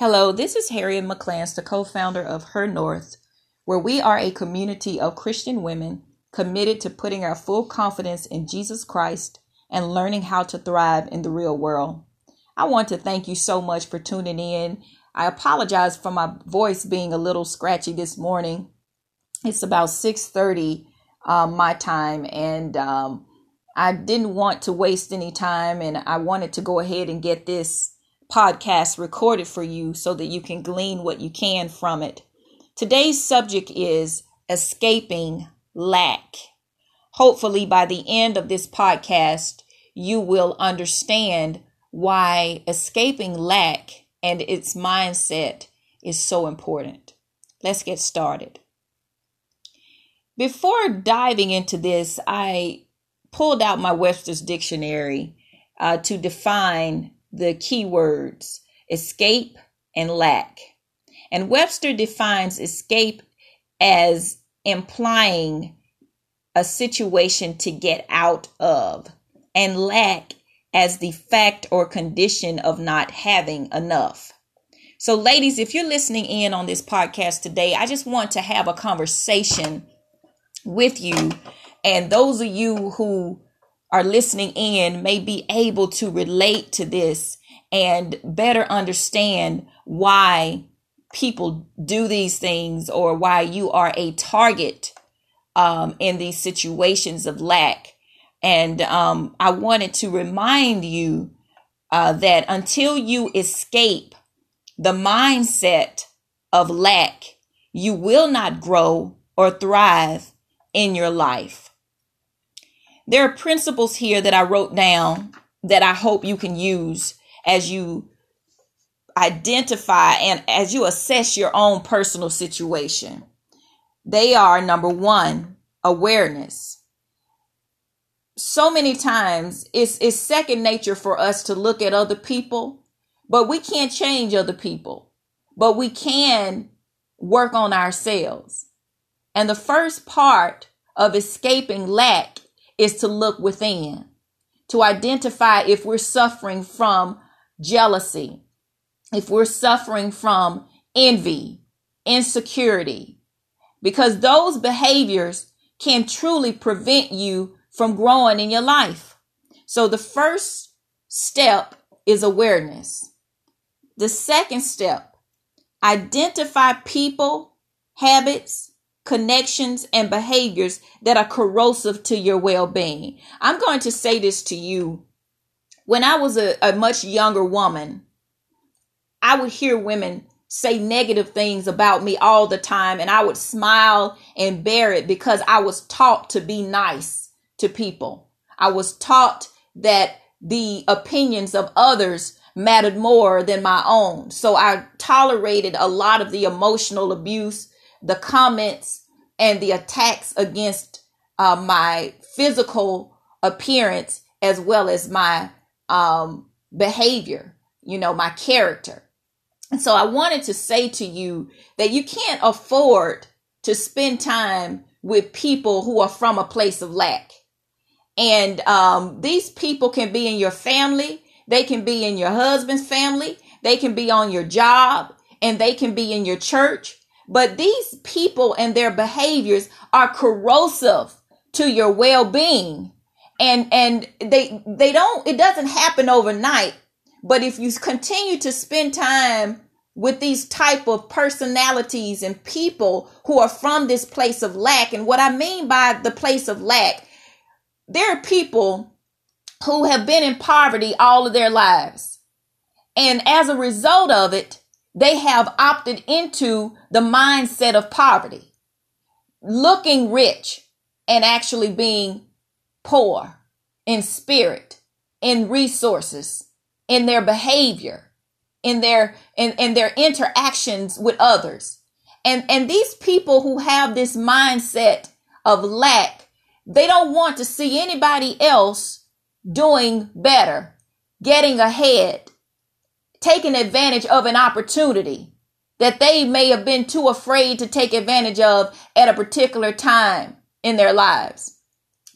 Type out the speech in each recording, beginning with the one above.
Hello, this is Harriet McClance, the co founder of Her North, where we are a community of Christian women committed to putting our full confidence in Jesus Christ and learning how to thrive in the real world. I want to thank you so much for tuning in. I apologize for my voice being a little scratchy this morning. It's about 6:30 um, my time, and um, I didn't want to waste any time, and I wanted to go ahead and get this podcast recorded for you so that you can glean what you can from it. Today's subject is escaping lack. Hopefully, by the end of this podcast, you will understand why escaping lack and its mindset is so important. Let's get started. Before diving into this, I pulled out my Webster's dictionary uh, to define the keywords escape and lack. And Webster defines escape as implying a situation to get out of, and lack as the fact or condition of not having enough. So, ladies, if you're listening in on this podcast today, I just want to have a conversation with you. And those of you who are listening in may be able to relate to this and better understand why people do these things or why you are a target um, in these situations of lack. And um, I wanted to remind you uh, that until you escape the mindset of lack, you will not grow or thrive in your life. There are principles here that I wrote down that I hope you can use as you identify and as you assess your own personal situation. They are number one, awareness. So many times it's, it's second nature for us to look at other people, but we can't change other people, but we can work on ourselves. And the first part of escaping lack is to look within, to identify if we're suffering from jealousy, if we're suffering from envy, insecurity, because those behaviors can truly prevent you from growing in your life. So the first step is awareness. The second step, identify people, habits, connections, and behaviors that are corrosive to your well being. I'm going to say this to you. When I was a, a much younger woman, I would hear women say negative things about me all the time, and I would smile and bear it because I was taught to be nice to people. I was taught that the opinions of others mattered more than my own. So I tolerated a lot of the emotional abuse the comments and the attacks against uh, my physical appearance as well as my um, behavior, you know, my character. And so I wanted to say to you that you can't afford to spend time with people who are from a place of lack. And um, these people can be in your family, they can be in your husband's family, they can be on your job, and they can be in your church. But these people and their behaviors are corrosive to your well-being. And and they they don't it doesn't happen overnight. But if you continue to spend time with these type of personalities and people who are from this place of lack and what I mean by the place of lack, there are people who have been in poverty all of their lives. And as a result of it, they have opted into the mindset of poverty, looking rich and actually being poor in spirit, in resources, in their behavior, in their in, in their interactions with others. And and these people who have this mindset of lack, they don't want to see anybody else doing better, getting ahead, taking advantage of an opportunity that they may have been too afraid to take advantage of at a particular time in their lives.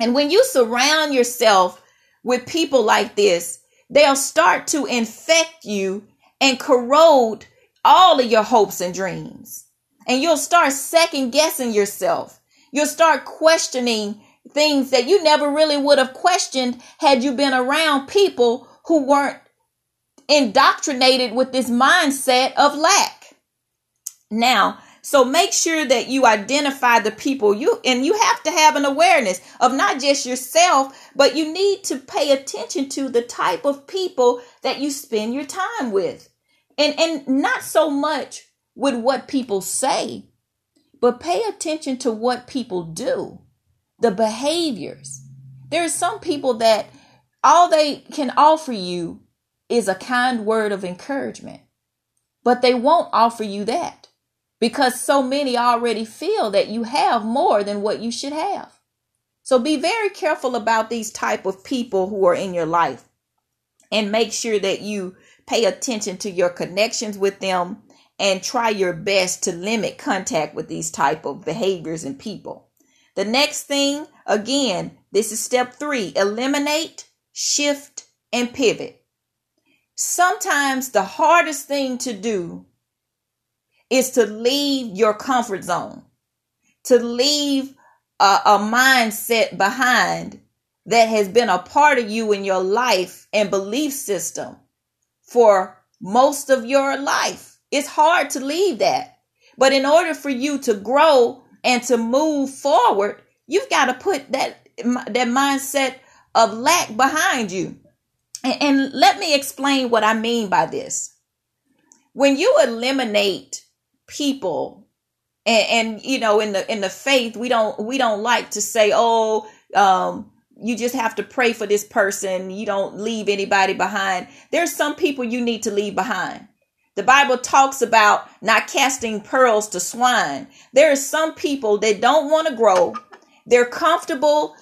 And when you surround yourself with people like this, they'll start to infect you and corrode all of your hopes and dreams. And you'll start second guessing yourself. You'll start questioning things that you never really would have questioned had you been around people who weren't indoctrinated with this mindset of lack. Now, so make sure that you identify the people you and you have to have an awareness of not just yourself, but you need to pay attention to the type of people that you spend your time with. And and not so much with what people say, but pay attention to what people do, the behaviors. There are some people that all they can offer you is a kind word of encouragement, but they won't offer you that because so many already feel that you have more than what you should have. So be very careful about these type of people who are in your life and make sure that you pay attention to your connections with them and try your best to limit contact with these type of behaviors and people. The next thing, again, this is step 3, eliminate, shift and pivot. Sometimes the hardest thing to do is to leave your comfort zone, to leave a, a mindset behind that has been a part of you in your life and belief system for most of your life. It's hard to leave that. But in order for you to grow and to move forward, you've got to put that that mindset of lack behind you. And, and let me explain what I mean by this. When you eliminate people and, and you know in the in the faith we don't we don't like to say oh um you just have to pray for this person. You don't leave anybody behind. There's some people you need to leave behind. The bible talks about not casting pearls to swine. There are some people that don't want to grow. They're comfortable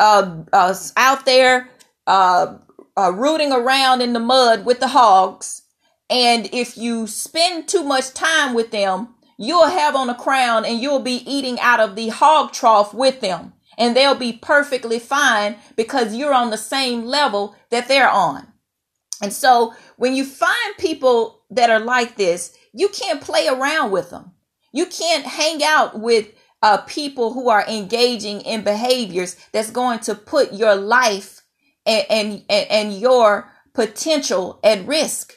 uh, uh out there uh, uh rooting around in the mud with the hogs and if you spend too much time with them, you'll have on a crown and you'll be eating out of the hog trough with them. And they'll be perfectly fine because you're on the same level that they're on. And so when you find people that are like this, you can't play around with them. You can't hang out with uh, people who are engaging in behaviors that's going to put your life and, and, and your potential at risk.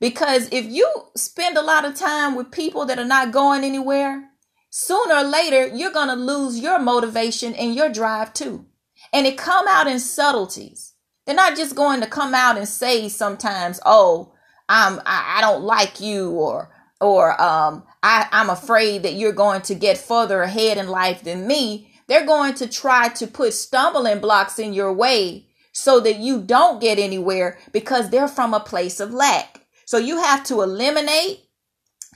Because if you spend a lot of time with people that are not going anywhere, sooner or later you're going to lose your motivation and your drive too. And it come out in subtleties. They're not just going to come out and say sometimes, "Oh, I'm I, I don't like you," or or um, I, I'm afraid that you're going to get further ahead in life than me. They're going to try to put stumbling blocks in your way so that you don't get anywhere because they're from a place of lack. So you have to eliminate,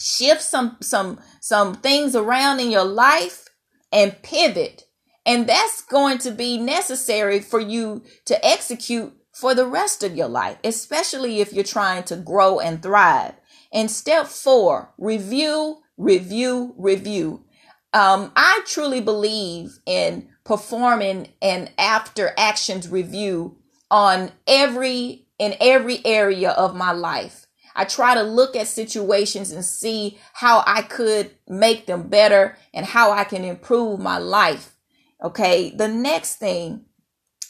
shift some some some things around in your life and pivot. And that's going to be necessary for you to execute for the rest of your life, especially if you're trying to grow and thrive. And step four, review, review, review. Um, I truly believe in performing an after actions review on every in every area of my life. I try to look at situations and see how I could make them better and how I can improve my life. Okay. The next thing,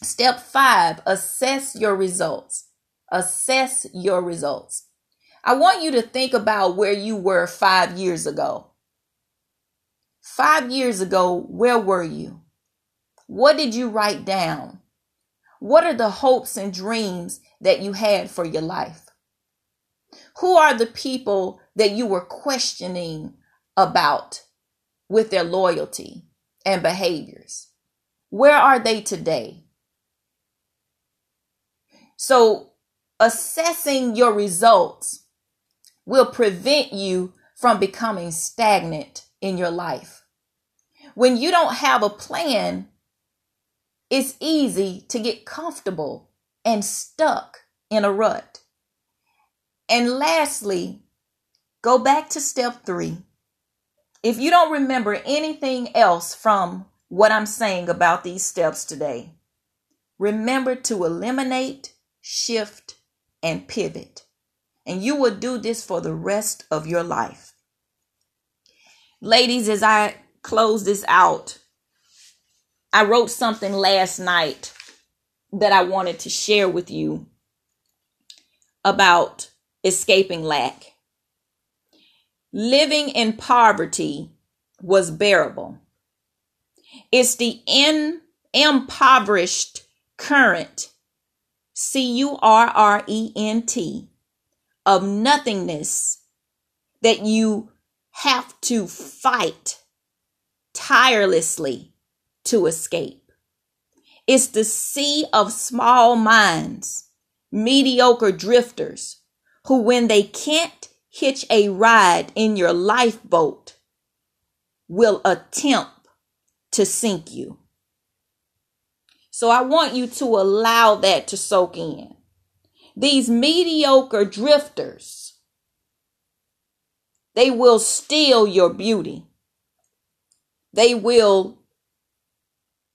step five, assess your results. Assess your results. I want you to think about where you were five years ago. Five years ago, where were you? What did you write down? What are the hopes and dreams that you had for your life? Who are the people that you were questioning about with their loyalty and behaviors? Where are they today? So, assessing your results will prevent you from becoming stagnant in your life. When you don't have a plan, it's easy to get comfortable and stuck in a rut. And lastly, go back to step three. If you don't remember anything else from what I'm saying about these steps today, remember to eliminate, shift, and pivot. And you will do this for the rest of your life. Ladies, as I close this out, I wrote something last night that I wanted to share with you about escaping lack. Living in poverty was bearable. It's the in, impoverished current, C U R R E N T, of nothingness that you have to fight tirelessly to escape. It's the sea of small minds, mediocre drifters, who, when they can't hitch a ride in your lifeboat, will attempt to sink you. So I want you to allow that to soak in. These mediocre drifters, they will steal your beauty. They will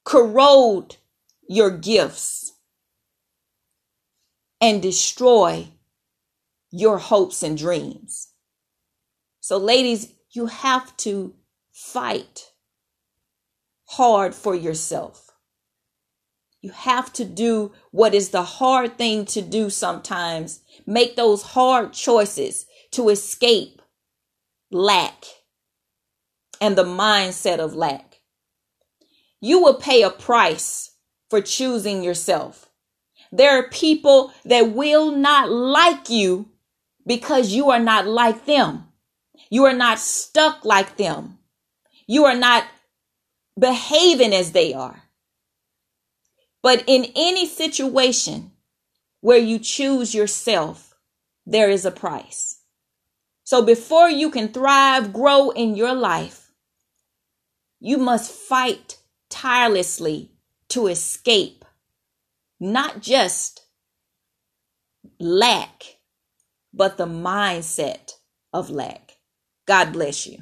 corrode your gifts and destroy your hopes and dreams. So, ladies, you have to fight hard for yourself. You have to do what is the hard thing to do sometimes. Make those hard choices to escape lack and the mindset of lack. You will pay a price for choosing yourself. There are people that will not like you because you are not like them. You are not stuck like them. You are not behaving as they are. But in any situation where you choose yourself, there is a price. So before you can thrive, grow in your life, you must fight tirelessly to escape not just lack, but the mindset of lack. God bless you.